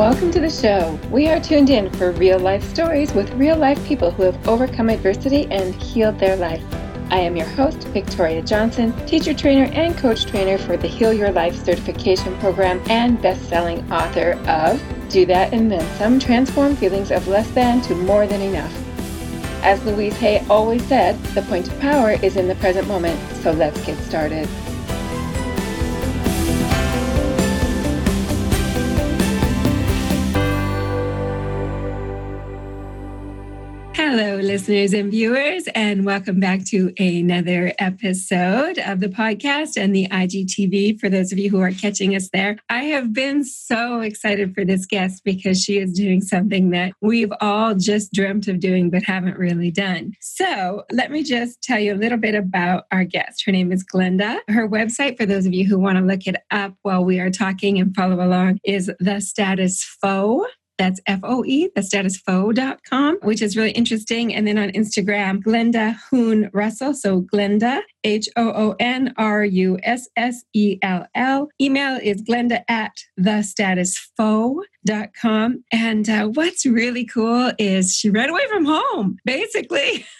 Welcome to the show. We are tuned in for real life stories with real life people who have overcome adversity and healed their life. I am your host, Victoria Johnson, teacher trainer and coach trainer for the Heal Your Life certification program and best selling author of Do That and Then Some Transform Feelings of Less Than to More Than Enough. As Louise Hay always said, the point of power is in the present moment, so let's get started. Hello, listeners and viewers, and welcome back to another episode of the podcast and the IGTV. For those of you who are catching us there, I have been so excited for this guest because she is doing something that we've all just dreamt of doing but haven't really done. So, let me just tell you a little bit about our guest. Her name is Glenda. Her website, for those of you who want to look it up while we are talking and follow along, is the status that's F O E, the status statusfoe.com, which is really interesting. And then on Instagram, Glenda Hoon Russell. So Glenda, H O O N R U S S E L L. Email is glenda at thestatusfoe.com. And uh, what's really cool is she ran away from home, basically.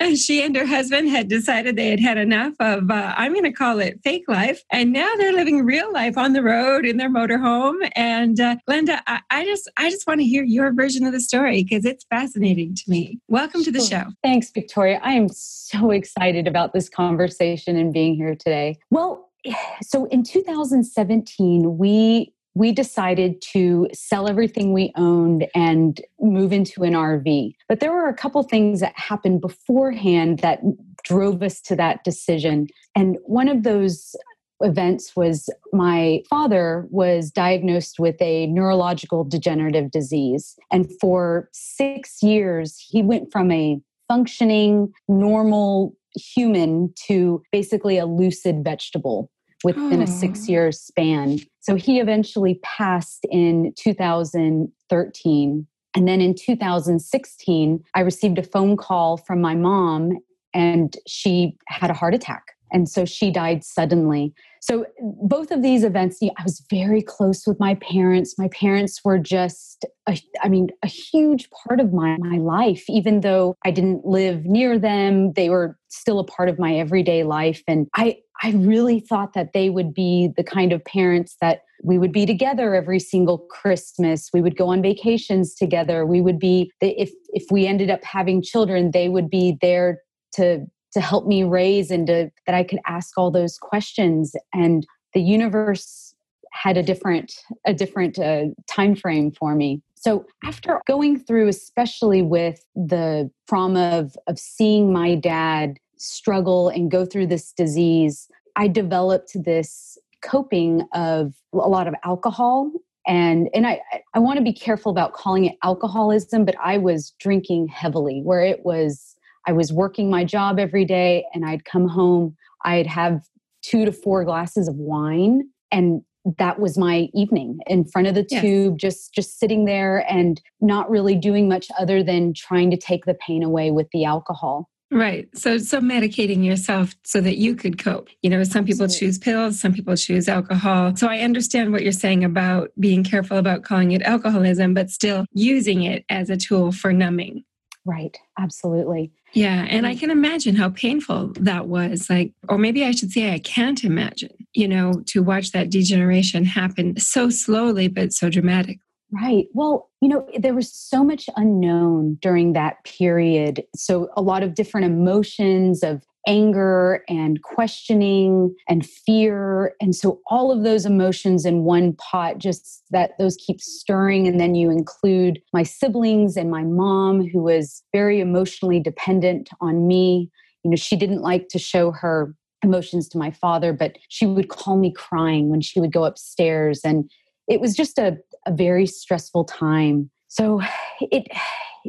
and she and her husband had decided they had had enough of, uh, I'm going to call it fake life. And now they're living real life on the road in their motorhome. And uh, Glenda, I, I, just, I just want to hear your version of the story because it's fascinating to me. Welcome to the show. Thanks, Victoria. I am so excited about this conversation and being here today. Well, so in 2017, we we decided to sell everything we owned and move into an RV. But there were a couple things that happened beforehand that drove us to that decision. And one of those events was my father was diagnosed with a neurological degenerative disease. And for six years, he went from a functioning, normal human to basically a lucid vegetable within a oh. six year span. So he eventually passed in 2013. And then in 2016, I received a phone call from my mom, and she had a heart attack. And so she died suddenly. So, both of these events, I was very close with my parents. My parents were just, a, I mean, a huge part of my, my life. Even though I didn't live near them, they were still a part of my everyday life. And I, I really thought that they would be the kind of parents that we would be together every single Christmas. We would go on vacations together. We would be, if, if we ended up having children, they would be there to to help me raise and to that I could ask all those questions and the universe had a different a different uh, time frame for me so after going through especially with the trauma of of seeing my dad struggle and go through this disease i developed this coping of a lot of alcohol and and i i want to be careful about calling it alcoholism but i was drinking heavily where it was I was working my job every day and I'd come home, I'd have two to four glasses of wine and that was my evening in front of the yes. tube just just sitting there and not really doing much other than trying to take the pain away with the alcohol Right. So so medicating yourself so that you could cope. You know, some people choose pills, some people choose alcohol. So I understand what you're saying about being careful about calling it alcoholism but still using it as a tool for numbing. Right. Absolutely. Yeah. And I can imagine how painful that was. Like, or maybe I should say, I can't imagine, you know, to watch that degeneration happen so slowly, but so dramatic. Right. Well, you know, there was so much unknown during that period. So, a lot of different emotions of anger and questioning and fear. And so all of those emotions in one pot, just that those keep stirring. And then you include my siblings and my mom, who was very emotionally dependent on me. You know, she didn't like to show her emotions to my father, but she would call me crying when she would go upstairs. And it was just a, a very stressful time. So it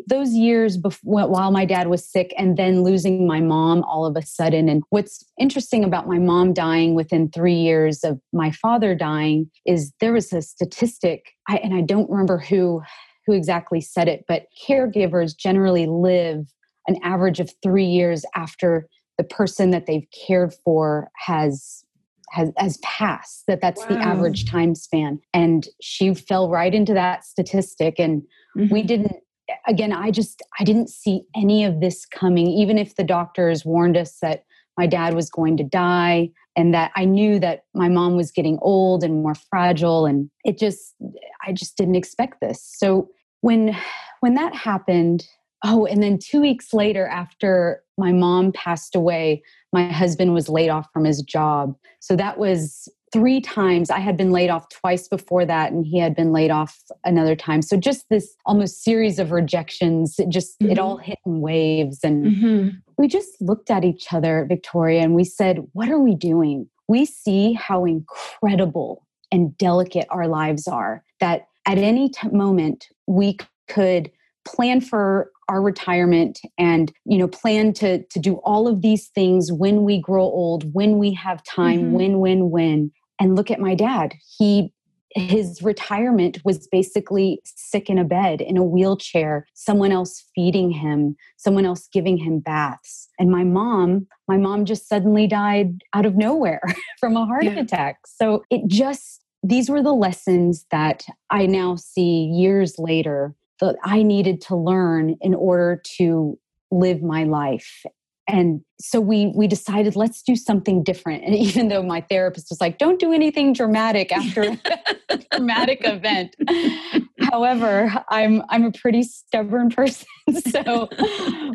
those years before, while my dad was sick and then losing my mom all of a sudden. And what's interesting about my mom dying within three years of my father dying is there was a statistic, I, and I don't remember who who exactly said it, but caregivers generally live an average of three years after the person that they've cared for has has, has passed that that's wow. the average time span and she fell right into that statistic and mm-hmm. we didn't again i just i didn't see any of this coming even if the doctors warned us that my dad was going to die and that i knew that my mom was getting old and more fragile and it just i just didn't expect this so when when that happened oh and then 2 weeks later after my mom passed away my husband was laid off from his job so that was three times i had been laid off twice before that and he had been laid off another time so just this almost series of rejections it just mm-hmm. it all hit in waves and mm-hmm. we just looked at each other victoria and we said what are we doing we see how incredible and delicate our lives are that at any t- moment we could plan for our retirement and you know plan to to do all of these things when we grow old when we have time mm-hmm. when when when and look at my dad he his retirement was basically sick in a bed in a wheelchair someone else feeding him someone else giving him baths and my mom my mom just suddenly died out of nowhere from a heart yeah. attack so it just these were the lessons that i now see years later that I needed to learn in order to live my life. And so we we decided let's do something different. And even though my therapist was like, "Don't do anything dramatic after a dramatic event," however, I'm I'm a pretty stubborn person, so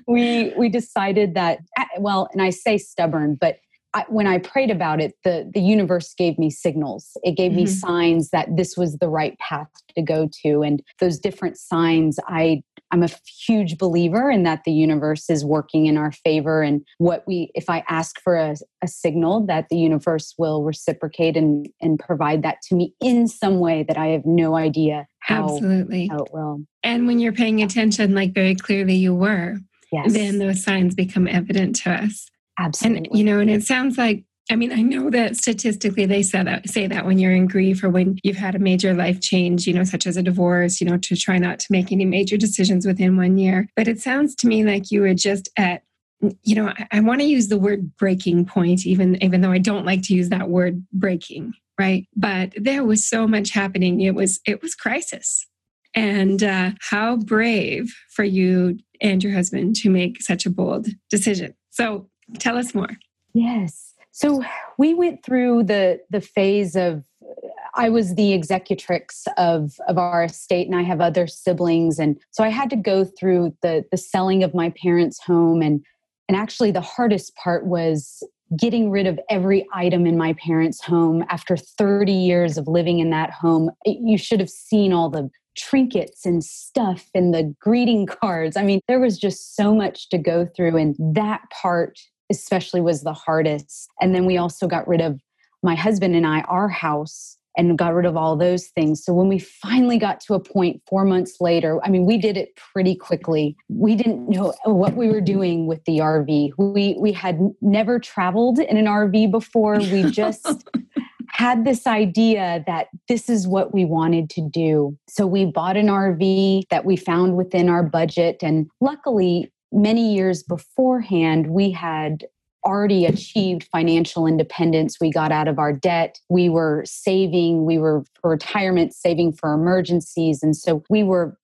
we we decided that well, and I say stubborn, but I, when I prayed about it, the the universe gave me signals. It gave mm-hmm. me signs that this was the right path to go to, and those different signs. I I'm a huge believer in that the universe is working in our favor, and what we if I ask for a, a signal, that the universe will reciprocate and and provide that to me in some way that I have no idea how absolutely how it will. And when you're paying attention, like very clearly you were, yes. then those signs become evident to us. Absolutely. And, you know, and it sounds like, I mean, I know that statistically they say that, say that when you're in grief or when you've had a major life change, you know, such as a divorce, you know, to try not to make any major decisions within one year. But it sounds to me like you were just at you know i, I want to use the word breaking point even even though i don't like to use that word breaking right? But there was so much happening. It was it was crisis. And uh, how brave for you and your husband to make such a bold decision. So Tell us more. Yes. So we went through the the phase of I was the executrix of of our estate and I have other siblings and so I had to go through the the selling of my parents' home and and actually the hardest part was getting rid of every item in my parents' home after 30 years of living in that home. You should have seen all the trinkets and stuff and the greeting cards. I mean, there was just so much to go through and that part especially was the hardest. And then we also got rid of my husband and I, our house, and got rid of all those things. So when we finally got to a point four months later, I mean, we did it pretty quickly. We didn't know what we were doing with the RV. We we had never traveled in an RV before. We just had this idea that this is what we wanted to do. So we bought an RV that we found within our budget. And luckily, many years beforehand, we had already achieved financial independence. We got out of our debt. We were saving. We were for retirement, saving for emergencies. And so we were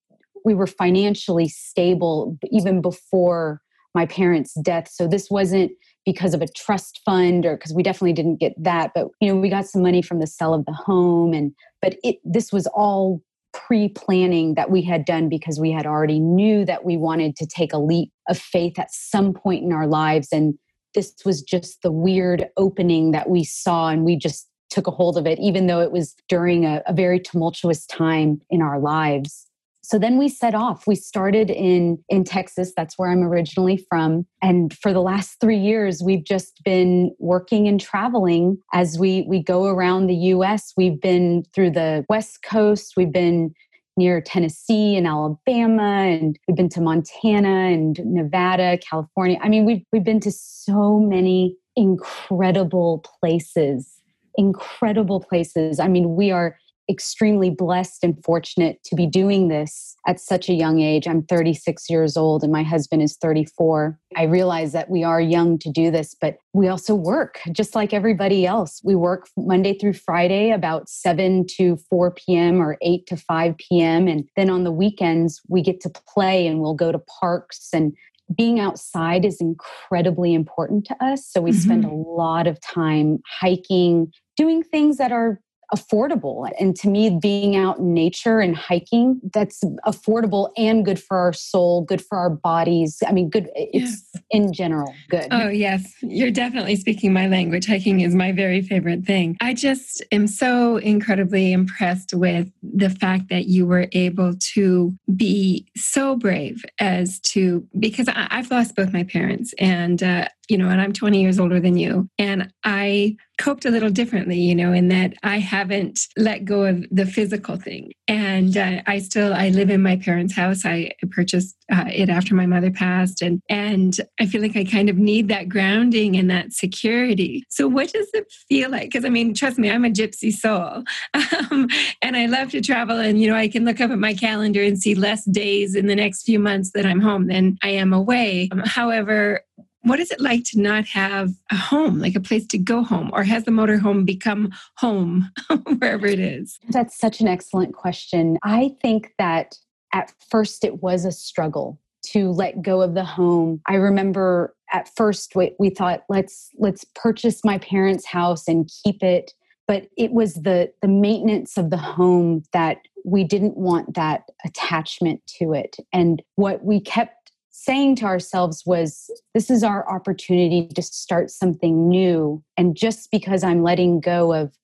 we were financially stable even before my parents' death. So this wasn't because of a trust fund or because we definitely didn't get that, but you know, we got some money from the sale of the home and but it this was all pre-planning that we had done because we had already knew that we wanted to take a leap of faith at some point in our lives. And this was just the weird opening that we saw and we just took a hold of it even though it was during a, a very tumultuous time in our lives so then we set off. We started in in texas. That's where i'm originally from. And for the last three years we've just been working and traveling as we we go around the us we've been through the west coast. We've been near tennessee and alabama and we've been to montana and nevada california. I mean we've, we've been to so many incredible places incredible places. I mean we are extremely blessed and fortunate to be doing this at such a young age. I'm 36 years old and my husband is 34. I realize that we are young to do this, but we also work just like everybody else. We work Monday through Friday about 7 to 4 p.m. or 8 to 5 p.m. And then on the weekends, we get to play and we'll go to parks and being outside is incredibly important to us. So we mm-hmm. spend a lot of time hiking, doing things that are affordable. And to me, being out in nature and hiking, that's affordable and good for our soul, good for our bodies. I mean, good, it's yes. in general good. Oh, yes. You're definitely speaking my language. Hiking is my very favorite thing. I just am so incredibly impressed with the fact that you were able to be so brave as to, because I, have lost both my parents and uh, you know, and I'm 20 years older than you. And I coped a little differently, you know, in that I haven't let go of the physical thing. And uh, I still, I live in my parents' house. I purchased uh, it after my mother passed. And, and I feel like I kind of need that grounding and that security. So what does it feel like? Because I mean, trust me, I'm a gypsy soul. Um, and I love to travel. And, you know, I can look up at my calendar and see less days in the next few months that I'm home than I am away. Um, however, what is it like to not have a home, like a place to go home? Or has the motorhome become home wherever it is? That's such an excellent question. I think that at first it was a struggle to let go of the home. I remember at first we, we thought let's let's purchase my parents' house and keep it, but it was the the maintenance of the home that we didn't want that attachment to it. And what we kept saying to ourselves was this is our opportunity to start something new and just because i'm letting go of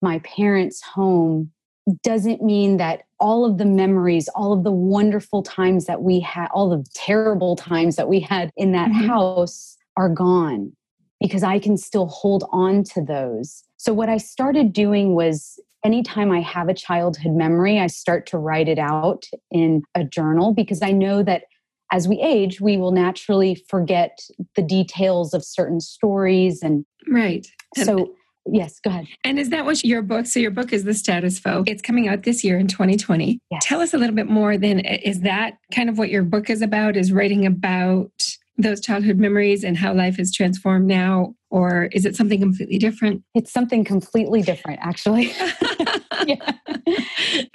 my parents home doesn't mean that all of the memories all of the wonderful times that we had all the terrible times that we had in that mm-hmm. house are gone because i can still hold on to those so what i started doing was anytime I have a childhood memory, I start to write it out in a journal because I know that as we age, we will naturally forget the details of certain stories. And right. So, yes, go ahead. And is that what your book? So, your book is The Status Quo. It's coming out this year in 2020. Yes. Tell us a little bit more then. Is that kind of what your book is about? Is writing about those childhood memories and how life is transformed now? Or is it something completely different? It's something completely different, actually.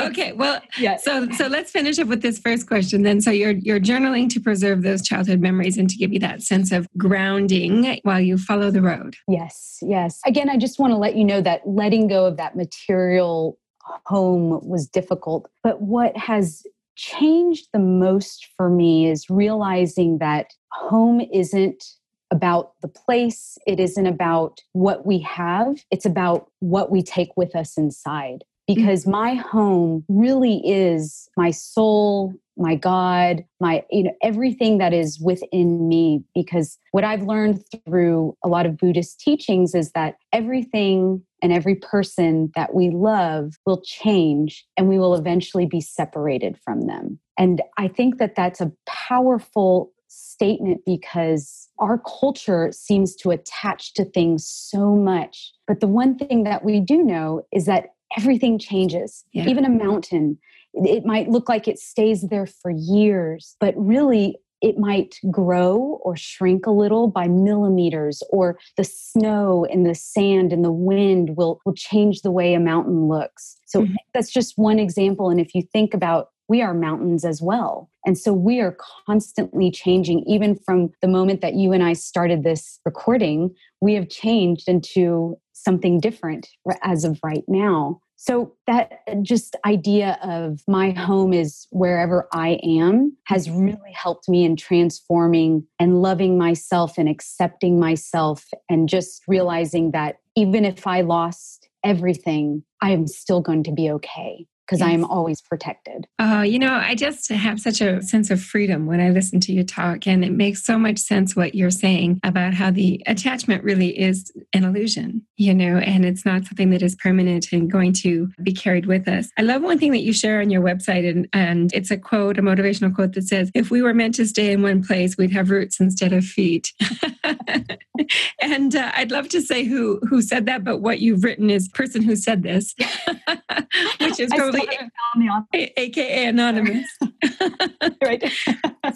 okay. Well, yeah. So so let's finish up with this first question then. So you're you're journaling to preserve those childhood memories and to give you that sense of grounding while you follow the road. Yes. Yes. Again, I just want to let you know that letting go of that material home was difficult, but what has changed the most for me is realizing that home isn't about the place. It isn't about what we have. It's about what we take with us inside. Because mm-hmm. my home really is my soul, my God, my, you know, everything that is within me. Because what I've learned through a lot of Buddhist teachings is that everything and every person that we love will change and we will eventually be separated from them. And I think that that's a powerful statement because our culture seems to attach to things so much. But the one thing that we do know is that everything changes, yeah. even a mountain. It might look like it stays there for years, but really it might grow or shrink a little by millimeters or the snow and the sand and the wind will, will change the way a mountain looks so mm-hmm. that's just one example and if you think about we are mountains as well. And so we are constantly changing, even from the moment that you and I started this recording, we have changed into something different as of right now. So that uh, just idea of my home is wherever I am has mm-hmm. really helped me in transforming and loving myself and accepting myself and just realizing that even if I lost everything, I am still going to be okay because yes. I am always protected. Oh, you know, I just have such a sense of freedom when I listen to you talk. And it makes so much sense what you're saying about how the attachment really is an illusion. you know, and it's not something that is permanent and going to be carried with us. I love one thing that you share on your website, and, and it's a quote, a motivational quote that says, If we were meant to stay in one place, we'd have roots instead of feet. and uh, I'd love to say who who said that, but what you've written is person who said this, which is probably a- AKA anonymous. right.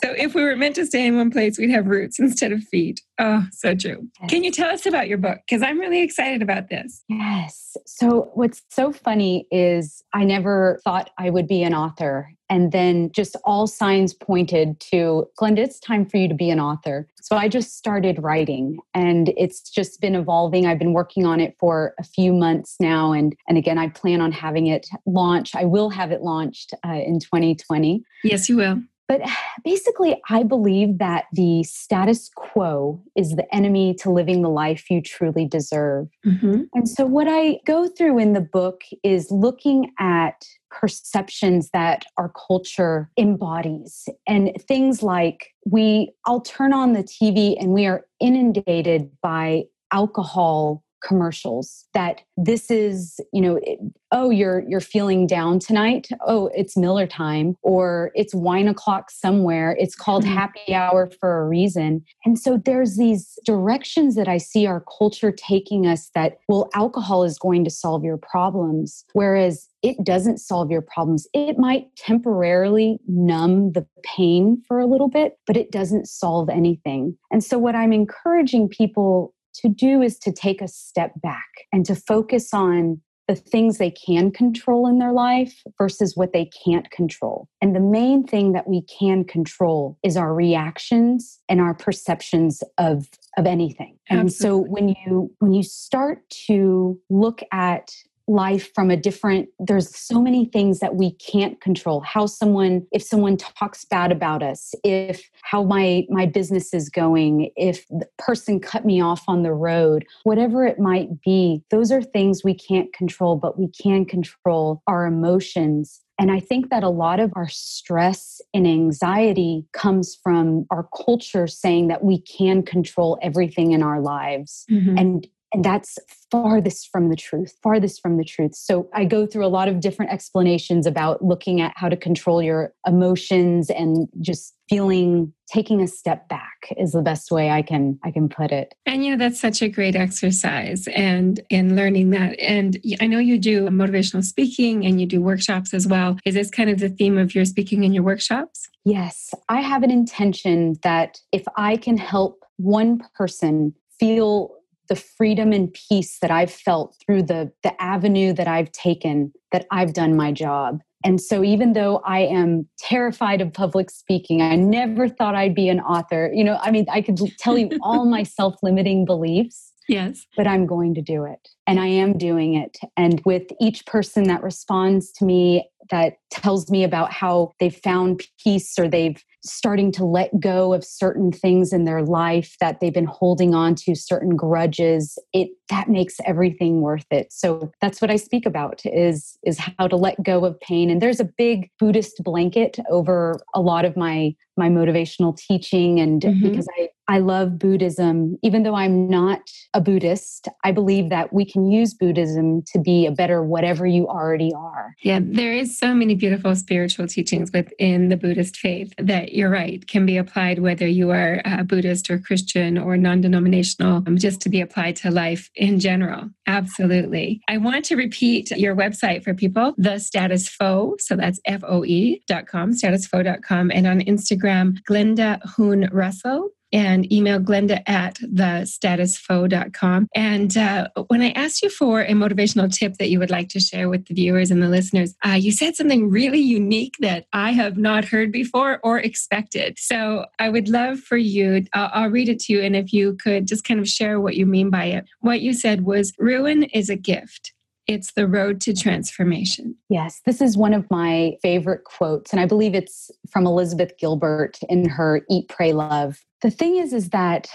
so if we were meant to stay in one place, we'd have roots instead of feet. Oh, so true. Yes. Can you tell us about your book? Because I'm really excited about this. Yes. So what's so funny is I never thought I would be an author. And then just all signs pointed to Glenda, it's time for you to be an author. So I just started writing and it's just been evolving. I've been working on it for a few months now. And, and again, I plan on having it launch. I will have it launched uh, in 2020. Yes, you will. But basically, I believe that the status quo is the enemy to living the life you truly deserve. Mm-hmm. And so, what I go through in the book is looking at perceptions that our culture embodies. And things like we i'll turn on the tv and we are inundated by alcohol commercials that this is you know it, oh you're you're feeling down tonight oh it's miller time or it's wine o'clock somewhere it's called mm-hmm. happy hour for a reason and so there's these directions that i see our culture taking us that well alcohol is going to solve your problems whereas it doesn't solve your problems. It might temporarily numb the pain for a little bit, but it doesn't solve anything. And so, what I'm encouraging people to do is to take a step back and to focus on the things they can control in their life versus what they can't control. And the main thing that we can control is our reactions and our perceptions of of anything. And so when you when you start to look at life from a different there's so many things that we can't control how someone if someone talks bad about us if how my my business is going if the person cut me off on the road whatever it might be those are things we can't control but we can control our emotions and I think that a lot of our stress and anxiety comes from our culture saying that we can control everything in our lives. Mm-hmm. And and that's farthest from the truth, farthest from the truth. So I go through a lot of different explanations about looking at how to control your emotions and just feeling taking a step back is the best way I can I can put it. And you know that's such a great exercise and in learning that and I know you do motivational speaking and you do workshops as well. Is this kind of the theme of your speaking in your workshops? Yes, I have an intention that if I can help one person feel the freedom and peace that I've felt through the the avenue that I've taken that I've done my job. And so even though I am terrified of public speaking, I never thought I'd be an author. You know, I mean, I could tell you all my self-limiting beliefs. Yes. But I'm going to do it. And I am doing it. And with each person that responds to me, that tells me about how they've found peace or they've starting to let go of certain things in their life that they've been holding on to certain grudges it that makes everything worth it so that's what i speak about is is how to let go of pain and there's a big buddhist blanket over a lot of my my motivational teaching and mm-hmm. because i I love Buddhism. Even though I'm not a Buddhist, I believe that we can use Buddhism to be a better whatever you already are. Yeah, there is so many beautiful spiritual teachings within the Buddhist faith that you're right can be applied whether you are a Buddhist or Christian or non-denominational, um, just to be applied to life in general. Absolutely. I want to repeat your website for people, the status foe. So that's F-O-E dot com, statusfoe.com, and on Instagram, Glenda Hoon Russell and email glenda at the statusfoe.com. And uh, when I asked you for a motivational tip that you would like to share with the viewers and the listeners, uh, you said something really unique that I have not heard before or expected. So I would love for you, I'll, I'll read it to you. And if you could just kind of share what you mean by it. What you said was ruin is a gift. It's the road to transformation. Yes, this is one of my favorite quotes, and I believe it's from Elizabeth Gilbert in her Eat, Pray, Love. The thing is, is that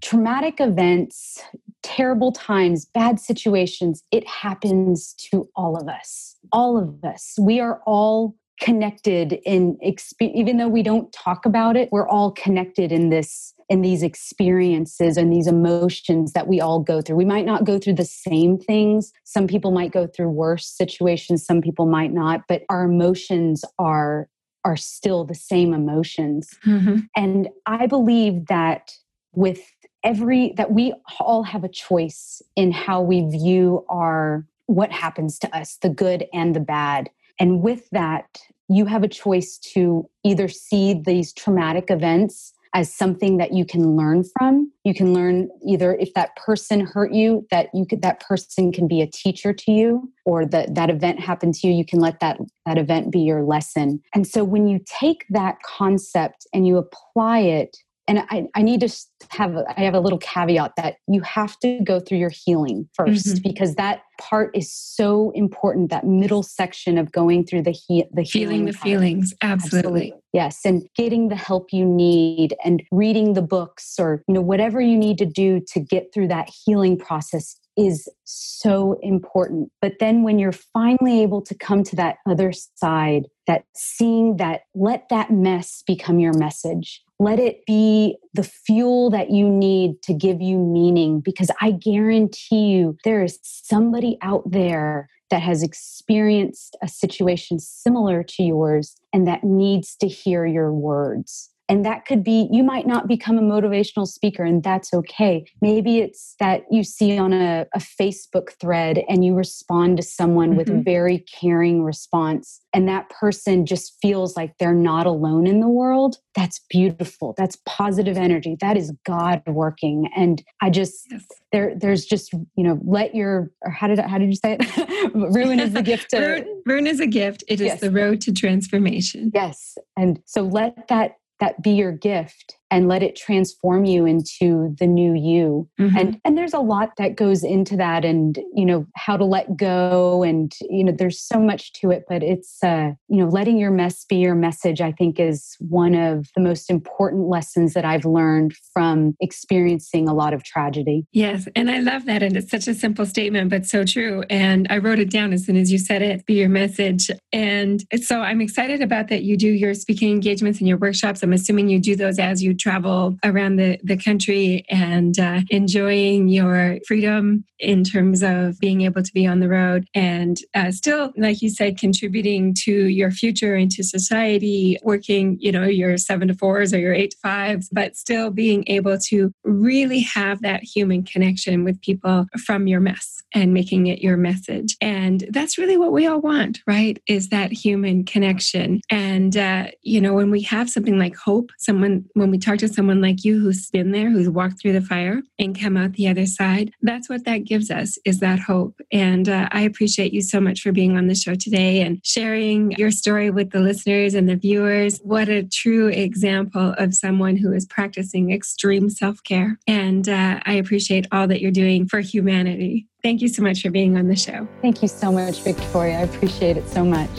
traumatic events, terrible times, bad situations, it happens to all of us. All of us. We are all connected in even though we don't talk about it we're all connected in this in these experiences and these emotions that we all go through. We might not go through the same things. Some people might go through worse situations, some people might not, but our emotions are are still the same emotions. Mm-hmm. And I believe that with every that we all have a choice in how we view our what happens to us, the good and the bad. And with that, you have a choice to either see these traumatic events as something that you can learn from. You can learn either if that person hurt you, that you could that person can be a teacher to you, or that that event happened to you, you can let that that event be your lesson. And so when you take that concept and you apply it and I, I need to have I have a little caveat that you have to go through your healing 1st mm-hmm. because that part is so important. That middle section of going through the he, the feeling the feelings, absolutely. absolutely. yes, and getting the help you need and reading the books or you know whatever you need to do to get through that healing process is so important. But then when you're finally able to come to that other side, that seeing that, let that mess become your message. Let it be the fuel that you need to give you meaning because I guarantee you there is somebody out there that has experienced a situation similar to yours and that needs to hear your words. And that could be, you might not become a motivational speaker, and that's okay. Maybe it's that you see on a, a Facebook thread and you respond to someone mm-hmm. with a very caring response, and that person just feels like they're not alone in the world. That's beautiful. That's positive energy. That is God working. And I just, yes. there, there's just, you know, let your, or how did, how did you say it? Ruin is the gift. To, Ruin, Ruin is a gift. It is yes. the road to transformation. Yes. And so let that that be your gift and let it transform you into the new you mm-hmm. and and there's a lot that goes into that and you know how to let go and you know there's so much to it but it's uh you know letting your mess be your message i think is one of the most important lessons that i've learned from experiencing a lot of tragedy yes and i love that and it's such a simple statement but so true and i wrote it down as soon as you said it be your message and so i'm excited about that you do your speaking engagements and your workshops i'm assuming you do those as you travel around the, the country and uh, enjoying your freedom in terms of being able to be on the road and uh, still, like you said, contributing to your future into society, working, you know, your seven to fours or your eight to fives, but still being able to really have that human connection with people from your mess and making it your message. And that's really what we all want, right? Is that human connection. And, uh, you know, when we have something like hope, someone, when we talk to someone like you who's been there, who's walked through the fire and come out the other side, that's what that gives us is that hope. And uh, I appreciate you so much for being on the show today and sharing your story with the listeners and the viewers. What a true example of someone who is practicing extreme self care. And uh, I appreciate all that you're doing for humanity. Thank you so much for being on the show. Thank you so much, Victoria. I appreciate it so much.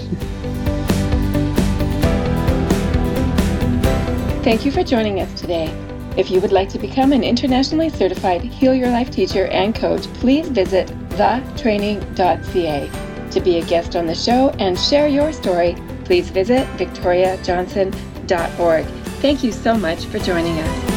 Thank you for joining us today. If you would like to become an internationally certified Heal Your Life teacher and coach, please visit thetraining.ca. To be a guest on the show and share your story, please visit victoriajohnson.org. Thank you so much for joining us.